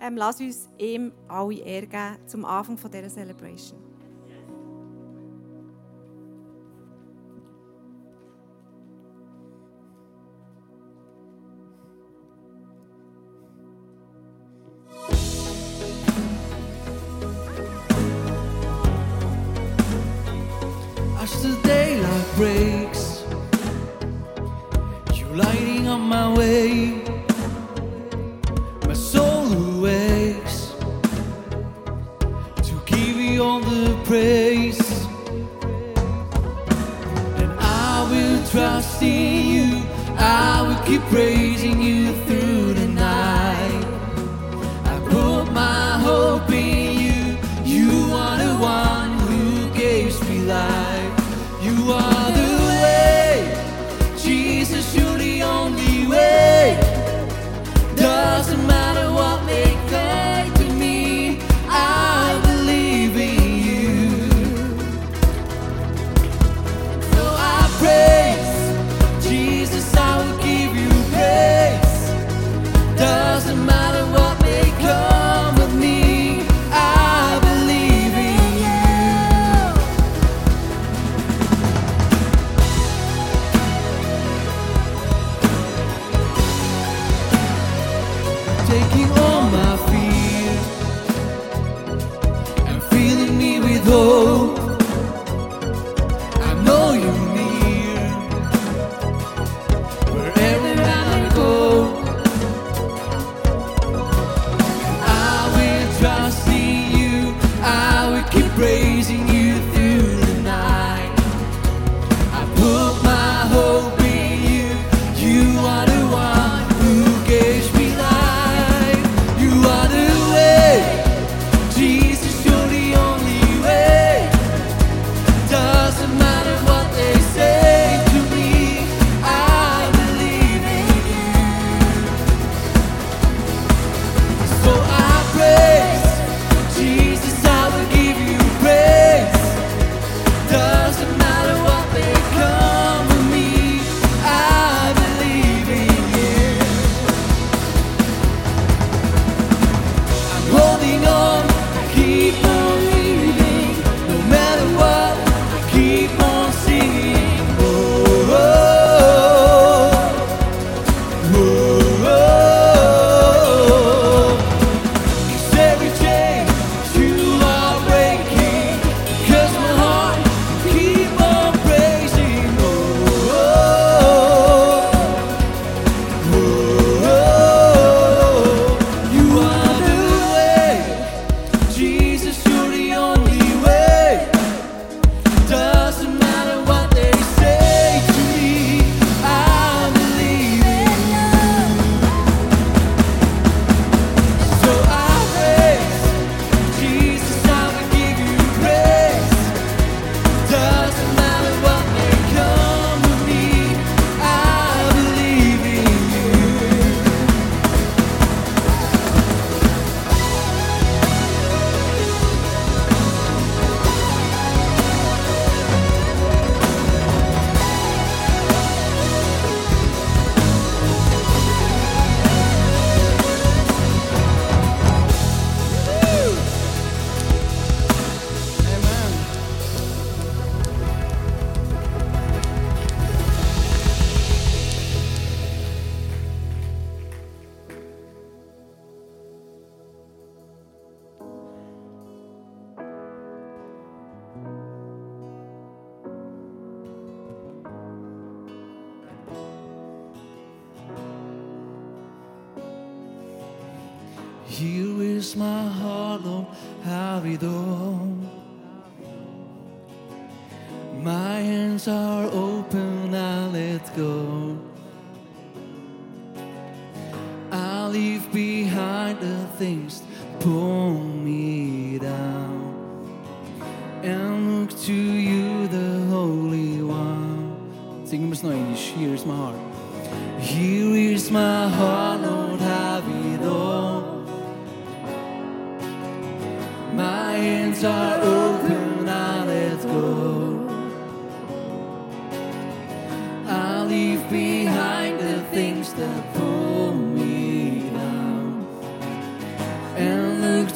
ähm, lass uns ihm alle Ehre geben zum Anfang dieser Celebration.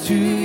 tu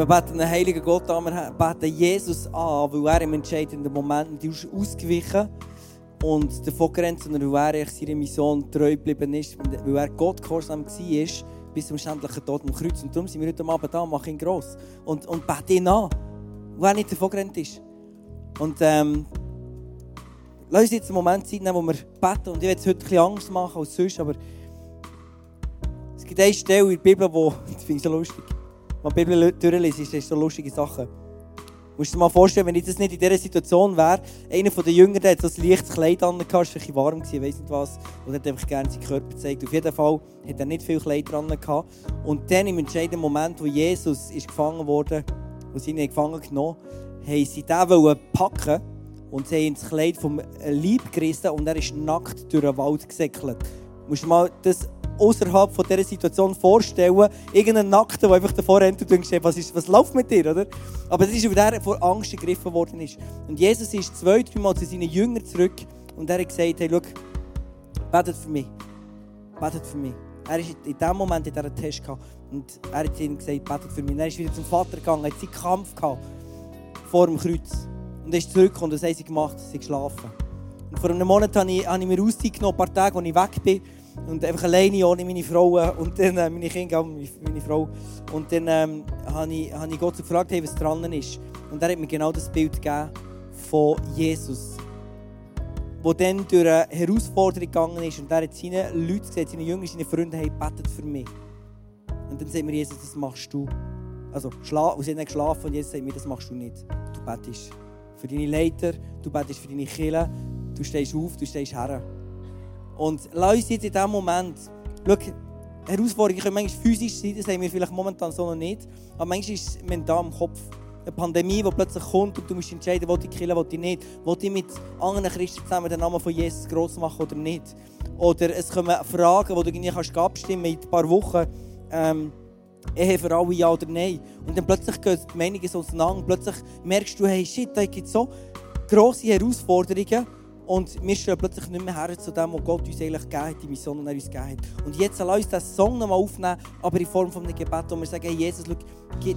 wir beten den heiligen Gott an, wir beten Jesus an, weil er im entscheidenden Moment nicht aus- ausgewichen und davon gerannt, sondern weil er seiner Mission treu geblieben ist, weil er Gott gehorsam war, bis zum schändlichen Tod am Kreuz. Und darum sind wir heute Abend da machen ihn gross. Und, und beten ihn an, weil er nicht davon gerannt ist. Und ähm, lass uns jetzt einen Moment Zeit nehmen, wo wir beten. Und ich werde es heute ein bisschen Angst machen als sonst, aber es gibt eine Stelle in der Bibel, wo, das finde ich so lustig, wenn die Bibel durchlesen, ist das so lustige Sachen. Du musst dir mal vorstellen, wenn ich das nicht in dieser Situation wäre, einer von den Jüngern, der hat so ein leichtes Kleid an, es war ein warm, ich weiss nicht was, und hat einfach gerne seinen Körper gezeigt. Auf jeden Fall hat er nicht viel Kleid dran gehabt. Und dann im entscheidenden Moment, wo Jesus ist gefangen wurde, wo sie ihn gefangen genommen haben sie den packen und sie haben das Kleid vom Leib gerissen und er ist nackt durch den Wald gesäckelt. Du musst dir mal das außerhalb von dieser Situation vorstellen, irgendeinen Nackten, der einfach davor rennt und denkst, hey, was, ist, was läuft mit dir, oder? Aber das ist, weil er vor Angst gegriffen worden ist. Und Jesus ist zwei, dreimal zu seinen Jüngern zurück und er hat gesagt, hey, schau, betet für mich. Betet für mich. Er ist in dem Moment in dieser Test gehabt und er hat ihnen gesagt, betet für mich. Und er ist wieder zum Vater gegangen, hat seinen Kampf gehabt vor dem Kreuz. Und er ist zurück und was haben sie gemacht? Sie geschlafen. Und vor einem Monat habe ich, habe ich mir Auszeit genommen, ein paar Tage, als ich weg bin. Und einfach alleine, ohne meine Frau und dann äh, meine Kinder, meine, Frau. Und dann ähm, habe, ich, habe ich Gott gefragt, hey, was dran ist. Und er hat mir genau das Bild gegeben von Jesus. Der dann durch eine Herausforderung gegangen ist. Und er hat seine Leute gesagt, seine Jünger, seine Freunde, hey, betet für mich. Und dann sagt mir Jesus, das machst du. Also, schla und sie haben geschlafen und Jesus sagt mir, das machst du nicht. Du betest für deine Leiter, du betest für deine Kinder, du stehst auf, du stehst her. Und lass uns jetzt in diesem Moment, schau, Herausforderungen können manchmal physisch sein, das haben wir vielleicht momentan so noch nicht, aber manchmal ist es mental im Kopf. Eine Pandemie, die plötzlich kommt und du musst entscheiden, will ich killen, will ich nicht. Will ich mit anderen Christen zusammen den Namen von Jesus groß machen oder nicht. Oder es kommen Fragen, die du irgendwie kannst abstimmen in ein paar Wochen. Ähm, Ehe für alle ja oder nein. Und dann plötzlich gehen die Meinungen so auseinander. Plötzlich merkst du, hey, shit, da gibt es so grosse Herausforderungen. Und wir stehen plötzlich nicht mehr her zu dem, was Gott uns eigentlich gegeben hat, die Mission, die er uns gegeben hat. Und jetzt lass uns diesen Song nochmal aufnehmen, aber in Form von einem Gebet, wo wir sagen, hey, Jesus, schau,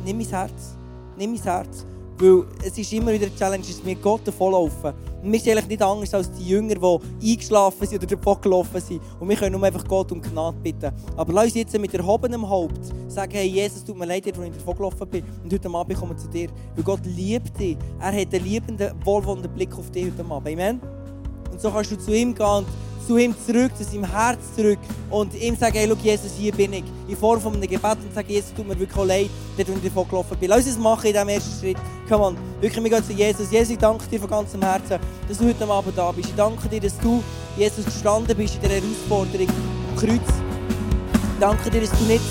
nimm mein Herz. Nimm mein Herz. Weil es ist immer wieder eine Challenge, dass wir Gott davonlaufen. Und wir sind eigentlich nicht anders als die Jünger, die eingeschlafen sind oder davon gelaufen sind. Und wir können nur einfach Gott um Gnade bitten. Aber lass uns jetzt mit erhobenem Haupt sagen, hey Jesus, tut mir leid, dass ich davon gelaufen bin. Und heute Abend komme ich zu dir. Weil Gott liebt dich. Er hat einen liebenden, wohlwollenden Blick auf dich heute Abend. Amen. Und so kannst du zu ihm gehen und zu ihm zurück, zu seinem Herz zurück und ihm sagen, hey, schau, Jesus, hier bin ich. In Form von einem Gebet und sagen, Jesus, tut mir wirklich leid, dort, wo ich davon gelaufen bin. Lass uns es machen in diesem ersten Schritt. Come on. Wirklich, wir gehen zu Jesus. Jesus, ich danke dir von ganzem Herzen, dass du heute Abend da bist. Ich danke dir, dass du, Jesus, gestanden bist in dieser Herausforderung am Kreuz. Ich danke dir, dass du nicht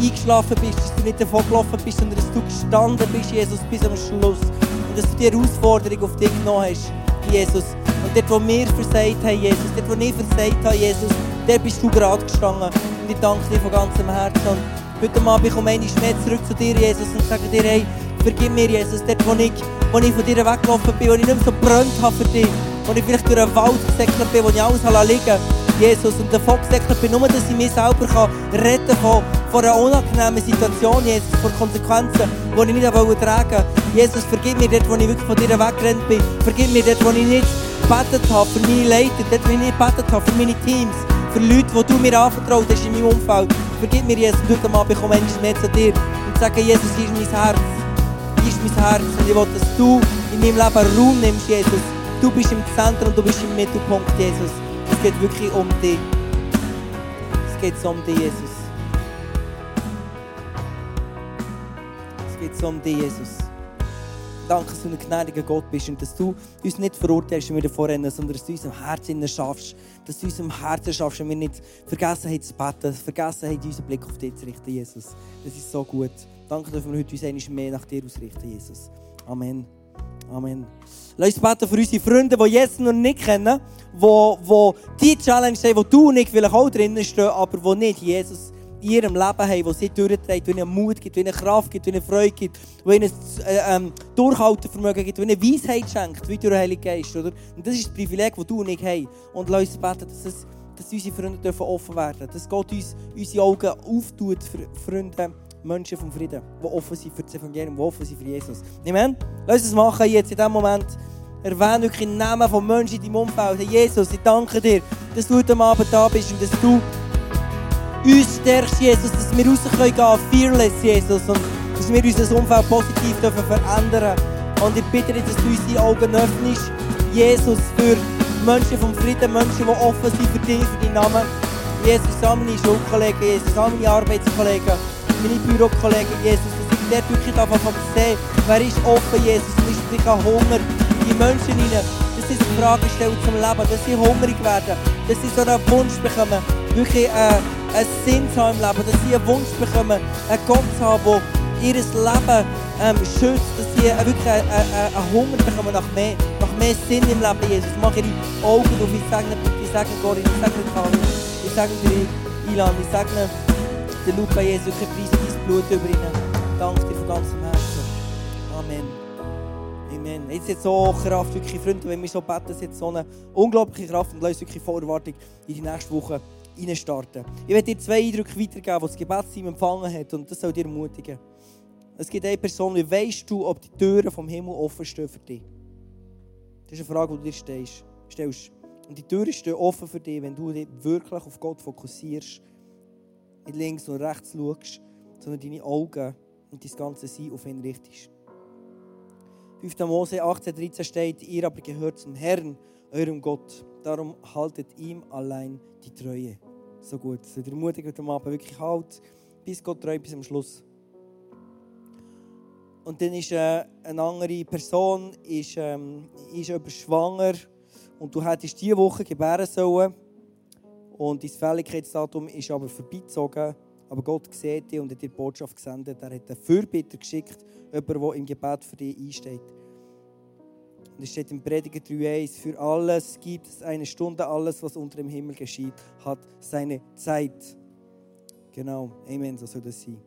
eingeschlafen bist, dass du nicht davon gelaufen bist, sondern dass du gestanden bist, Jesus, bis am Schluss. Und dass du die Herausforderung auf dich genommen hast, Jesus. Dort, wo wir versagt haben, Jesus, dort, wo ich versagt habe, Jesus, dort bist du gerade gestanden. Und ich danke dir von ganzem Herzen. Und heute Abend komme ich einmal mehr zurück zu dir, Jesus, und sage dir, hey, vergib mir, Jesus, dort, wo ich, wo ich von dir weggelaufen bin, wo ich nicht mehr so brennt habe für dich, wo ich vielleicht durch einen Wald gesäckelt bin, wo ich alles liegen lassen Jesus, und davon gesäckelt bin, nur, dass ich mich selber kann retten kann von einer unangenehmen Situation, Jesus, von Konsequenzen, die ich nicht tragen wollte. Jesus, vergib mir dort, wo ich wirklich von dir weggerannt bin. Vergib mir dort, wo ich nicht gebetet habe für meine Leiter, dort, wo ich gebetet habe für meine Teams, für Leute, die du mir anvertraut hast in meinem Umfeld. Vergib mir, Jesus, und heute Abend komme ich mehr zu dir und sage, Jesus, hier ist mein Herz. Hier ist mein Herz und ich will, dass du in meinem Leben Raum nimmst, Jesus. Du bist im Zentrum du bist im Mittelpunkt, Jesus. Es geht wirklich um dich. Es geht um dich, Jesus. Es geht um dich, Jesus. Danke, dass du ein gnädiger Gott bist und dass du uns nicht verurteilst, wenn wir davor sondern dass du uns im Herzen schaffst. Dass du uns im Herzen schaffst und wir nicht vergessen haben zu beten, vergessen haben, unseren Blick auf dich zu richten, Jesus. Das ist so gut. Danke, dass wir heute uns einmal mehr nach dir ausrichten, Jesus. Amen. Amen. Lass uns beten für unsere Freunde, die Jesus noch nicht kennen, die, die die Challenge haben, wo du und ich vielleicht auch drinnen stehen, aber die nicht Jesus in ihrem Leben haben, wo sie durchträgt, wo ihnen Mut gibt, wo ihnen Kraft gibt, wo ihnen Freude gibt, wo ihnen äh, ähm, Durchhaltevermögen gibt, wo ihnen Weisheit schenkt, wie durch den Heiligen Geist. Oder? Und das ist das Privileg, das du und ich haben. Und lass uns beten, dass, es, dass unsere Freunde dürfen offen werden dürfen. Dass Gott uns unsere Augen auftut für Freunde, Menschen vom Frieden, die offen sind für das Evangelium, die offen sind für Jesus. Amen? Lass uns das machen jetzt in diesem Moment. Erwähne wirklich den Namen von Menschen in deinem Umfeld. Jesus, ich danke dir, dass du heute Abend da bist und dass du uns stärkst, Jesus, dass wir raus können fearless, Jesus, und dass wir unser Umfeld positiv dürfen verändern Und ich bitte dich, dass du unsere Augen öffnest, Jesus, für Menschen vom Frieden, Menschen, die offen sind für dich, für deinen Namen. Jesus, all meine Schulkollegen, Jesus, all meine Arbeitskollegen, meine Bürokollegen, Jesus, dass ich dort wirklich davon sehe, wer ist offen, Jesus, und wirklich ein Hunger in die Menschen hinein, dass sie Fragen stellen zum Leben, dass sie hungrig werden, dass sie so einen Wunsch bekommen, wirklich äh, einen Sinn zu haben im Leben, dass sie einen Wunsch bekommen, einen Gott zu haben, der ihr Leben ähm, schützt, dass sie wirklich einen, einen, einen Hunger bekommen nach mehr, nach mehr Sinn im Leben, Jesus. Mach ihre Augen auf, ich segne, ich segne Gott, ich segne Karin, ich segne dir, Ilan, ich segne den Luca, Jesus, ich preise dein Blut über ihn. Danke dir von ganzem Herzen. Amen. Amen. Jetzt hat so Kraft, wirklich, Freunde, wenn wir so beten, hat so eine unglaubliche Kraft und lass wirklich Vorwartung in die nächste Woche reinstarten. Ich werde dir zwei Eindrücke weitergeben, die das Gebetsteam empfangen hat und das soll dir ermutigen. Es gibt eine Person, wie weißt du, ob die Türen vom Himmel offen stehen für dich? Das ist eine Frage, die du dir stellst. Und die Türen stehen offen für dich, wenn du dich wirklich auf Gott fokussierst, nicht links und rechts schaust, sondern deine Augen und dein ganze Sein auf ihn richtest. 5. Mose 18, 13 steht, ihr aber gehört zum Herrn, eurem Gott. Darum haltet ihm allein die Treue. So gut. So ermutigt heute Abend wirklich halt, bis Gott treu bis am Schluss. Und dann ist äh, eine andere Person ist, ähm, ist jemand schwanger und du hättest diese Woche gebären sollen und dein Fälligkeitsdatum ist aber vorbeizogen. Aber Gott sieht dich und hat dir die Botschaft gesendet. Er hat einen Fürbitter geschickt, jemanden, der im Gebet für dich einsteht. Und es steht im Prediger 3,1: Für alles gibt es eine Stunde, alles, was unter dem Himmel geschieht, hat seine Zeit. Genau, Amen, so soll das sein.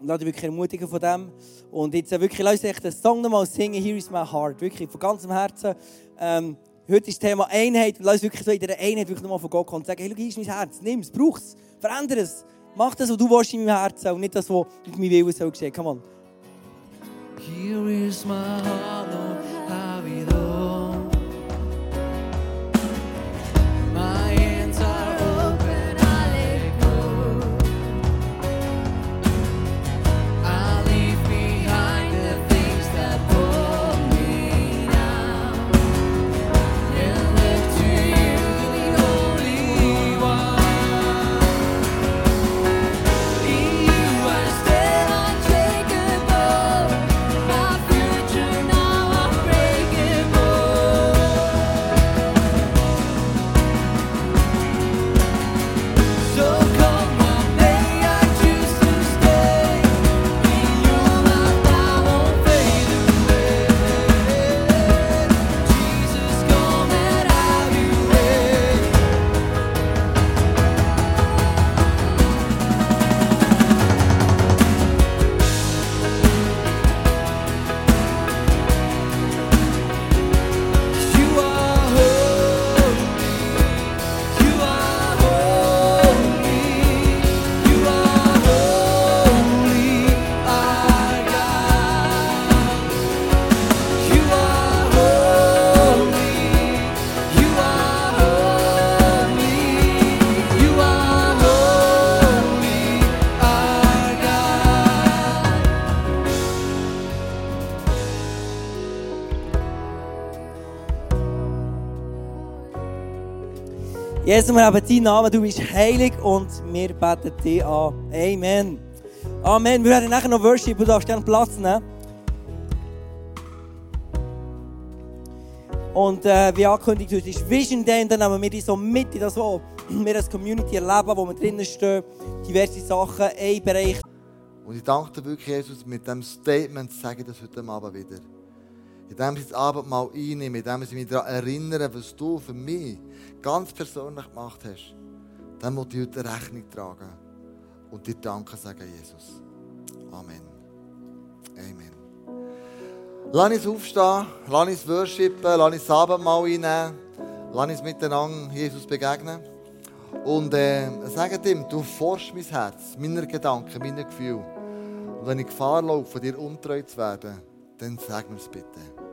Und lass dich wirklich ermutigen von dem. Und jetzt äh, wirklich, lass uns echt den Song nochmal singen, Here is my heart. Wirklich, von ganzem Herzen. Ähm, heute ist das Thema Einheit. Lass uns wirklich so in dieser Einheit wirklich nochmal von Gott kommen und sagen, hey, schau, hier ist mein Herz, nimm es, brauch es, verändere es. Mach das, was du willst in meinem Herzen und nicht das, was mit meinem Willen soll geschehen. Come on. Here is my heart, Jesus, wir haben deinen Namen, du bist heilig und wir beten dich an. Amen. Amen. Wir werden nachher noch Worship, du darfst gerne Platz nehmen. Und äh, wie angekündigt, heute ist Vision Day dann nehmen wir dich so mit in das, was wir als Community erleben, wo wir drinnen stehen. Diverse Sachen, ein Bereich. Und ich danke dir wirklich, Jesus, mit diesem Statement sage ich das heute Abend wieder. Indem ich das Abendmahl einnehme, indem ich mich daran erinnere, was du für mich ganz persönlich gemacht hast, dann muss ich heute Rechnung tragen. Und dir danken sagen, Jesus. Amen. Amen. Lass uns aufstehen, lass uns worshipen, lass uns das Abendmahl einnehmen, lass uns miteinander Jesus begegnen. Und äh, sag ihm, du forschst mein Herz, meine Gedanken, meine Gefühle. Und wenn ich Gefahr laufe, dir untreu zu werden, dann sag mir es bitte.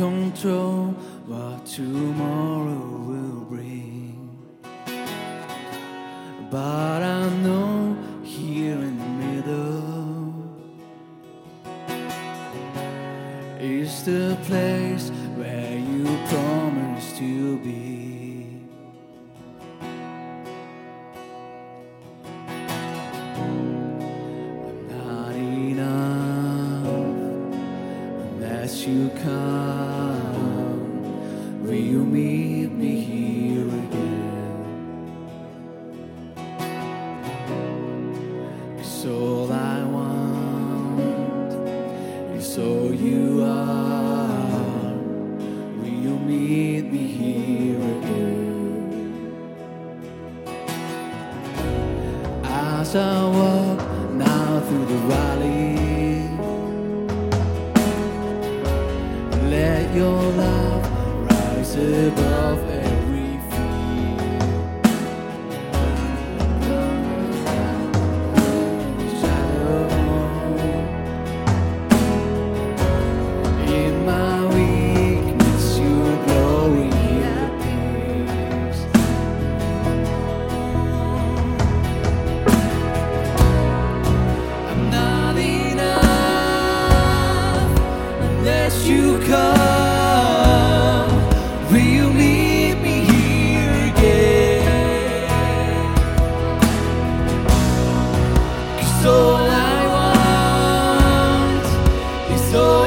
control what tomorrow will bring. But I know here in the middle is the place.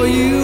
you.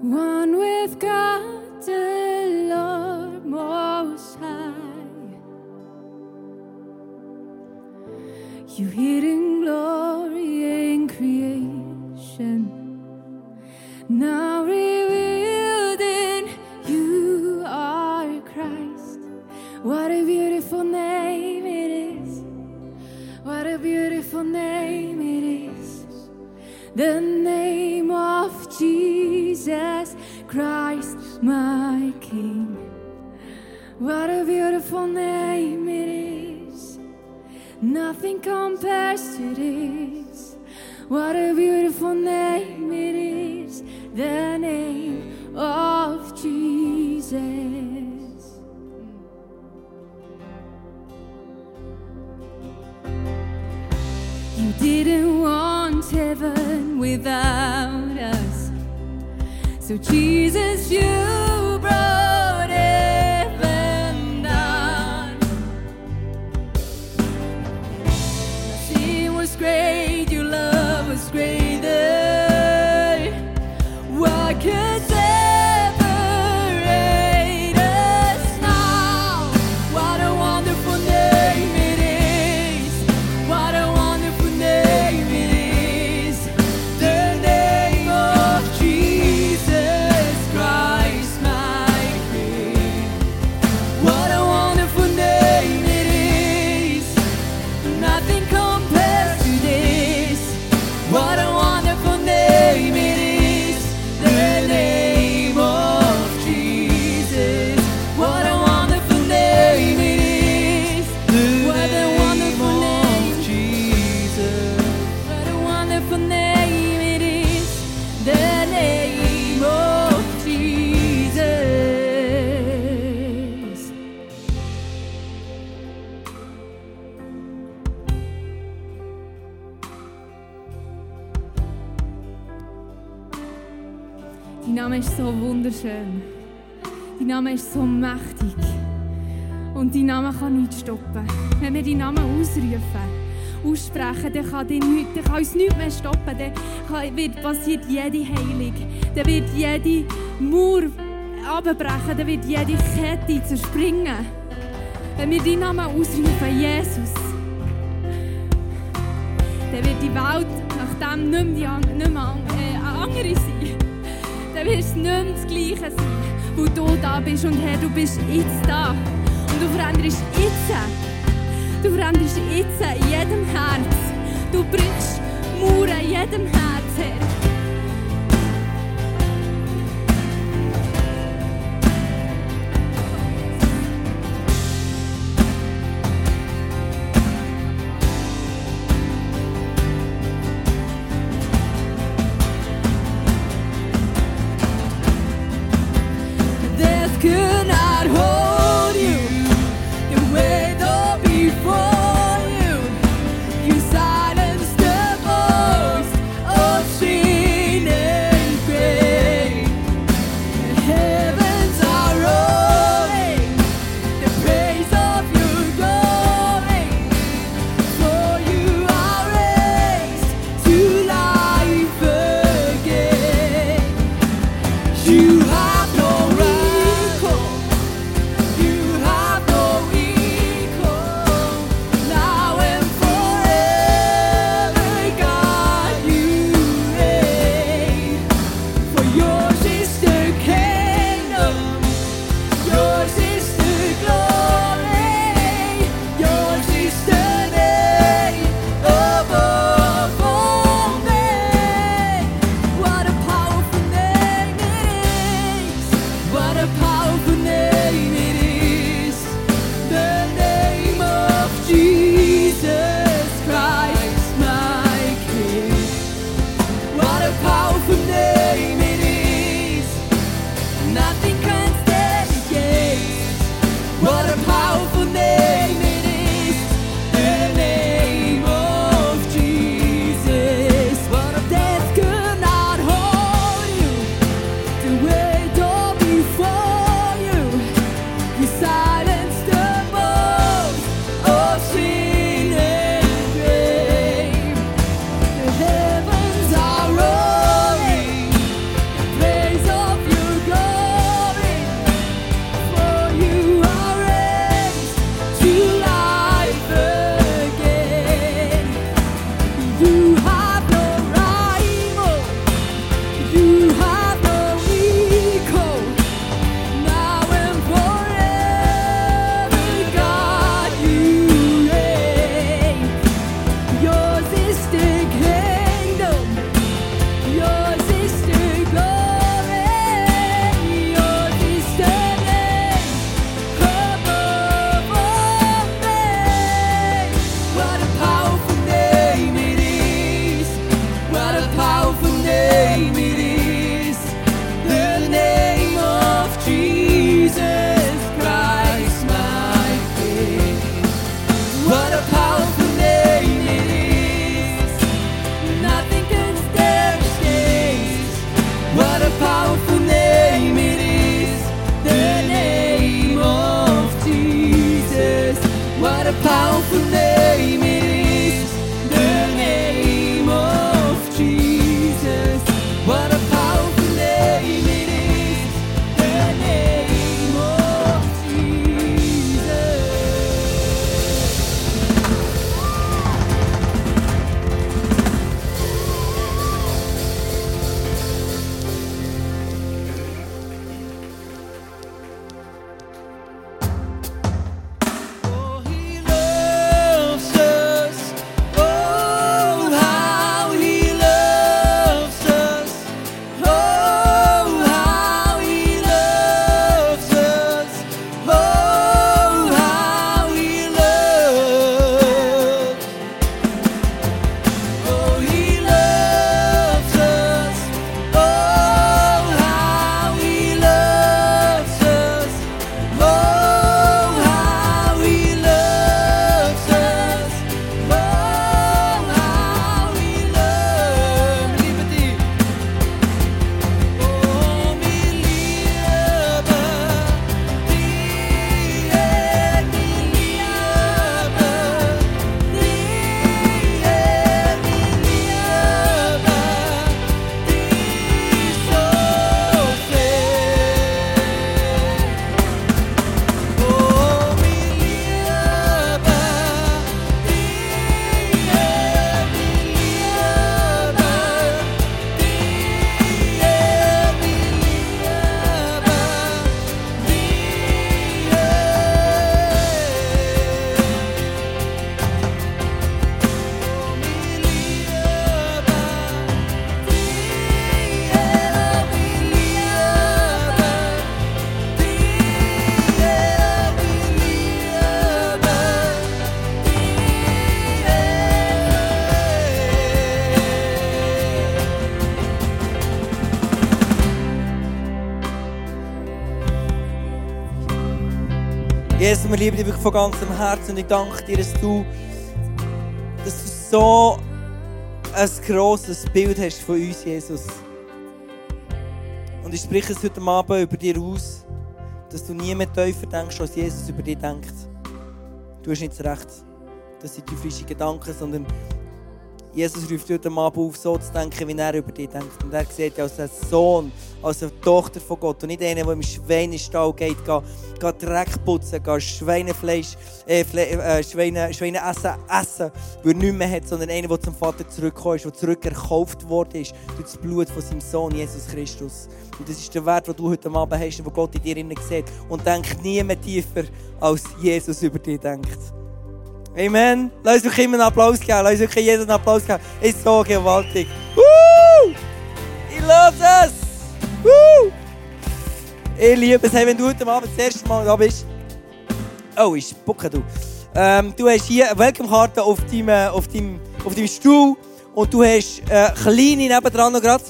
One with God the Lord Most High. You hidden glory in creation, now revealed in you are Christ. What a beautiful name it is! What a beautiful name it is. The name Jesus Christ, my King. What a beautiful name it is. Nothing compares to this. What a beautiful name it is. The name of Jesus. You didn't want heaven without. So, Jesus, you so mächtig. Und dein Name kann nichts stoppen. Wenn wir deinen Namen ausrufen, aussprechen, dann kann, nicht, dann kann uns nichts mehr stoppen. Dann wird passiert jede Heilung. Dann wird jede Mauer abbrechen. Dann wird jede Kette zerspringen. Wenn wir deinen Namen ausrufen, Jesus, dann wird die Welt nach dem nicht mehr, nicht mehr äh, eine andere sein. Dann wird es nicht mehr das Gleiche sein weil du da bist. Und Herr, du bist jetzt da. Und du veränderst jetzt. Du veränderst jetzt in jedem Herz. Du brichst Mauern in jedem Herz, Herr. Von ganzem Herzen und ich danke dir, dass du, dass du so ein grosses Bild hast von uns, Jesus. Und ich spreche es heute Abend über dir aus, dass du nie mehr tiefer denkst, als Jesus über dich denkt. Du hast nicht das Recht, das sind teuflische Gedanken, sondern Jesus ruft heute Abend auf, so zu denken, wie er über dich denkt. Und er sieht dich als ein Sohn, als eine Tochter von Gott. Und nicht einer, der im Schweinestall geht, geht, geht Dreck putzen, geht Schweinefleisch, äh, äh, Schweine, Schweine essen, essen, weil er nichts mehr hat, sondern einer, der zum Vater zurückgekommen ist, der zurückerkauft worden ist durch das Blut von seinem Sohn, Jesus Christus. Und das ist der Wert, den du heute Abend hast und den Gott in dir sieht. Und denk nie mehr tiefer, als Jesus über dich denkt. Amen. Lass uns immer einen Applaus geben. Lass uns jeden einen Applaus geben. Ist so gewaltig. Woo! Ich liebe es! Woo! Ich liebe es. Hey, wenn du heute Abend das erste Mal da bist. Oh, ich spucke du. Ähm, du hast hier eine Welcome-Karte auf deinem, auf, deinem, auf deinem Stuhl und du hast äh, kleine nebendran noch gerade.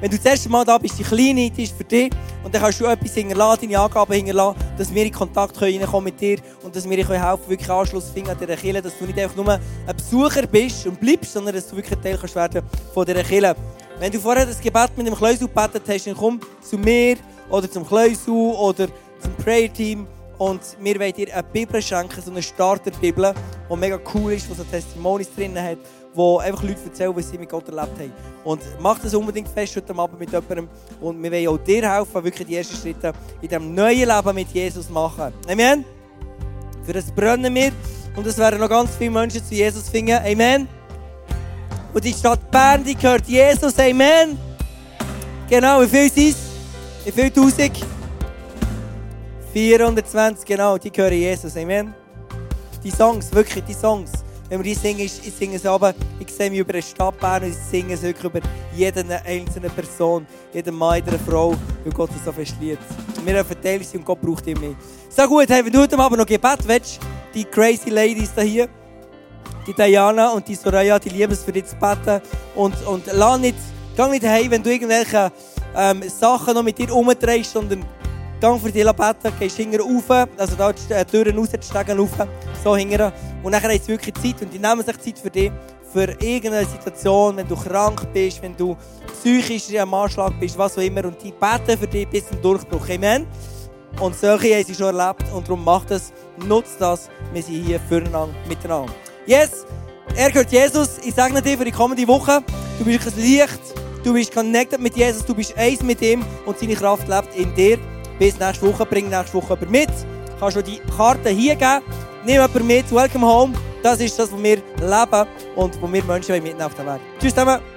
Wenn du das erste Mal da bist, die kleine, die ist für dich. Und dann kannst du etwas hinterlassen, deine Angaben hinterlassen, dass wir in Kontakt reinkommen mit dir und dass wir dir helfen können, wirklich Anschluss finden an dieser Kirche, dass du nicht einfach nur ein Besucher bist und bleibst, sondern dass du wirklich ein Teil kannst werden von dieser Kirche. Wenn du vorher das Gebet mit dem Kleusel gebetet hast, dann komm zu mir oder zum Kleusel oder zum Prayer-Team und wir wollen dir eine Bibel schenken, so eine Starterbibel, die mega cool ist, die so Testimonies drin hat, wo einfach Leute erzählen, was sie mit Gott erlebt haben. Und mach das unbedingt fest heute Abend mit jemandem. Und wir wollen auch dir helfen, wirklich die ersten Schritte in diesem neuen Leben mit Jesus machen. Amen? Für das brennen wir. Und es werden noch ganz viele Menschen zu Jesus finden. Amen? Und die Stadt Bern, die gehört Jesus. Amen? Genau, wie viel sind es? Wie viel Tausend? 420, genau, die gehören Jesus. Amen? Die Songs, wirklich, die Songs wenn wir singen, ich singe es aber, ich sehe mich über eine Stadt Bern und ich singe es wirklich über jede einzelne Person, jeden Mann, jede Frau, weil Gott uns so fest. Wir dürfen Teil sein und Gott braucht immer mehr. So gut, hey, wenn du heute Abend noch Gebet willst, die crazy Ladies da hier, die Diana und die Soraya, die lieben es für dich zu beten und, und lass nicht, geh nicht heim, wenn du irgendwelche ähm, Sachen noch mit dir umdrehst, sondern Gang für dich beten, gehst hinten rauf, also da die Türen raus, die Stegen rauf, so hinten. Und dann haben sie wirklich Zeit und die nehmen sich Zeit für dich, für irgendeine Situation, wenn du krank bist, wenn du psychisch am Anschlag bist, was auch immer. Und die beten für dich bis zum Durchbruch. Amen. Und solche haben sie schon erlebt und darum macht es, nutzt das. Wir sind hier füreinander, miteinander. Yes, er gehört Jesus. Ich sage dir für die kommende Woche, du bist ein Licht, du bist connected mit Jesus, du bist eins mit ihm und seine Kraft lebt in dir. Bis nächste Woche. Bring nächste Woche jemanden mit. Kannst du die Karte hier geben. Nimm jemanden mit. Welcome home. Das ist das, was wir leben und wo wir Menschen mitnehmen auf dem Weg. Tschüss zusammen.